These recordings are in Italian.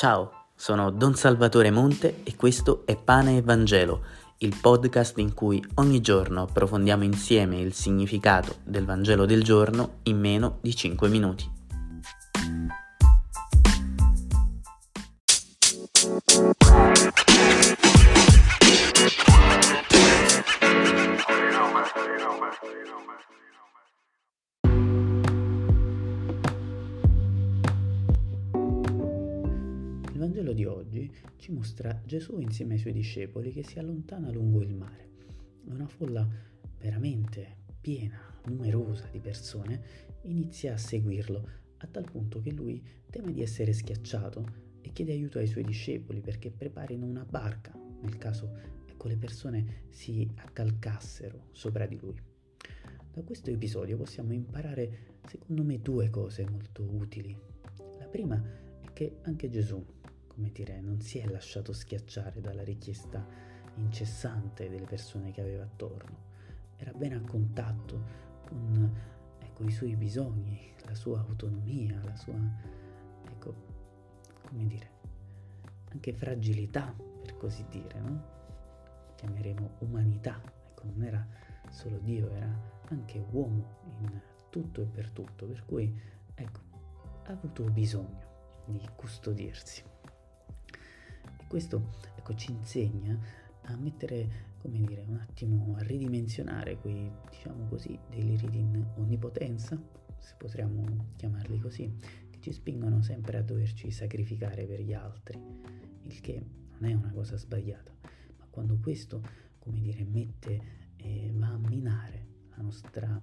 Ciao, sono Don Salvatore Monte e questo è Pane e Vangelo, il podcast in cui ogni giorno approfondiamo insieme il significato del Vangelo del giorno in meno di 5 minuti. Vangelo di oggi ci mostra Gesù insieme ai suoi discepoli che si allontana lungo il mare. Una folla veramente piena, numerosa di persone inizia a seguirlo, a tal punto che lui teme di essere schiacciato e chiede aiuto ai suoi discepoli perché preparino una barca nel caso ecco, le persone si accalcassero sopra di lui. Da questo episodio possiamo imparare, secondo me, due cose molto utili. La prima è che anche Gesù come dire, non si è lasciato schiacciare dalla richiesta incessante delle persone che aveva attorno. Era ben a contatto con ecco, i suoi bisogni, la sua autonomia, la sua, ecco, come dire, anche fragilità, per così dire, no? Chiameremo umanità. Ecco, non era solo Dio, era anche uomo in tutto e per tutto, per cui, ecco, ha avuto bisogno di custodirsi. Questo ecco, ci insegna a mettere, come dire, un attimo a ridimensionare quei, diciamo così, deliri di onnipotenza, se potremmo chiamarli così, che ci spingono sempre a doverci sacrificare per gli altri, il che non è una cosa sbagliata, ma quando questo, come dire, mette e va a minare la nostra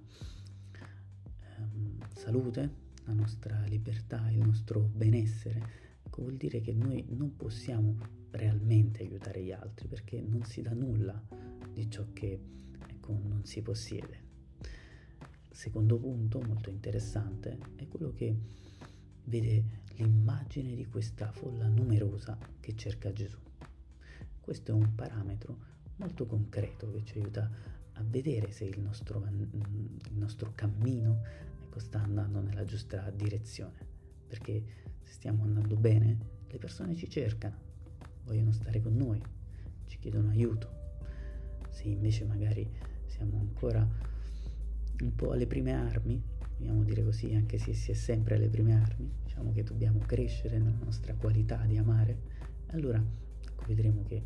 ehm, salute, la nostra libertà, il nostro benessere, ecco, vuol dire che noi non possiamo realmente aiutare gli altri perché non si dà nulla di ciò che ecco, non si possiede. Secondo punto molto interessante è quello che vede l'immagine di questa folla numerosa che cerca Gesù. Questo è un parametro molto concreto che ci aiuta a vedere se il nostro, il nostro cammino ecco, sta andando nella giusta direzione. Perché se stiamo andando bene, le persone ci cercano vogliono stare con noi, ci chiedono aiuto. Se invece magari siamo ancora un po' alle prime armi, vogliamo dire così, anche se si è sempre alle prime armi, diciamo che dobbiamo crescere nella nostra qualità di amare, allora ecco, vedremo che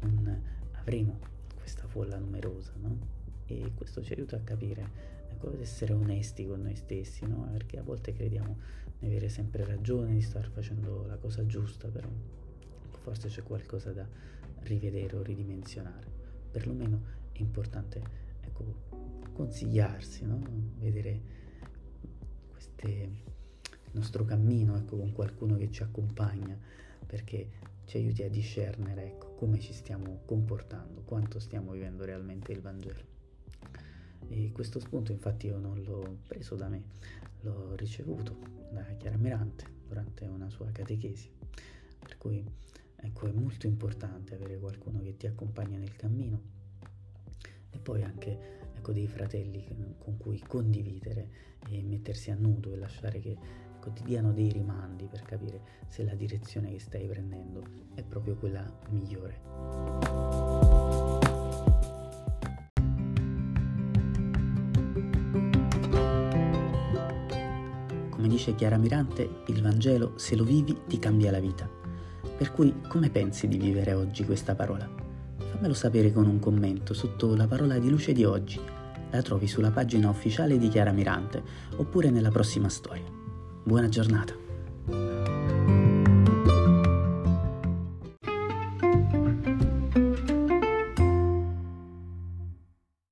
non avremo questa folla numerosa, no? E questo ci aiuta a capire, ecco, ad essere onesti con noi stessi, no? Perché a volte crediamo di avere sempre ragione, di star facendo la cosa giusta, però forse c'è qualcosa da rivedere o ridimensionare. Perlomeno è importante ecco, consigliarsi, no? vedere queste, il nostro cammino ecco, con qualcuno che ci accompagna perché ci aiuti a discernere ecco, come ci stiamo comportando, quanto stiamo vivendo realmente il Vangelo. E questo spunto infatti io non l'ho preso da me, l'ho ricevuto da Chiara Mirante durante una sua catechesi, per cui Ecco, è molto importante avere qualcuno che ti accompagna nel cammino e poi anche ecco, dei fratelli con cui condividere e mettersi a nudo e lasciare che ecco, ti diano dei rimandi per capire se la direzione che stai prendendo è proprio quella migliore. Come dice Chiara Mirante, il Vangelo, se lo vivi, ti cambia la vita. Per cui come pensi di vivere oggi questa parola? Fammelo sapere con un commento sotto la parola di luce di oggi. La trovi sulla pagina ufficiale di Chiara Mirante oppure nella prossima storia. Buona giornata!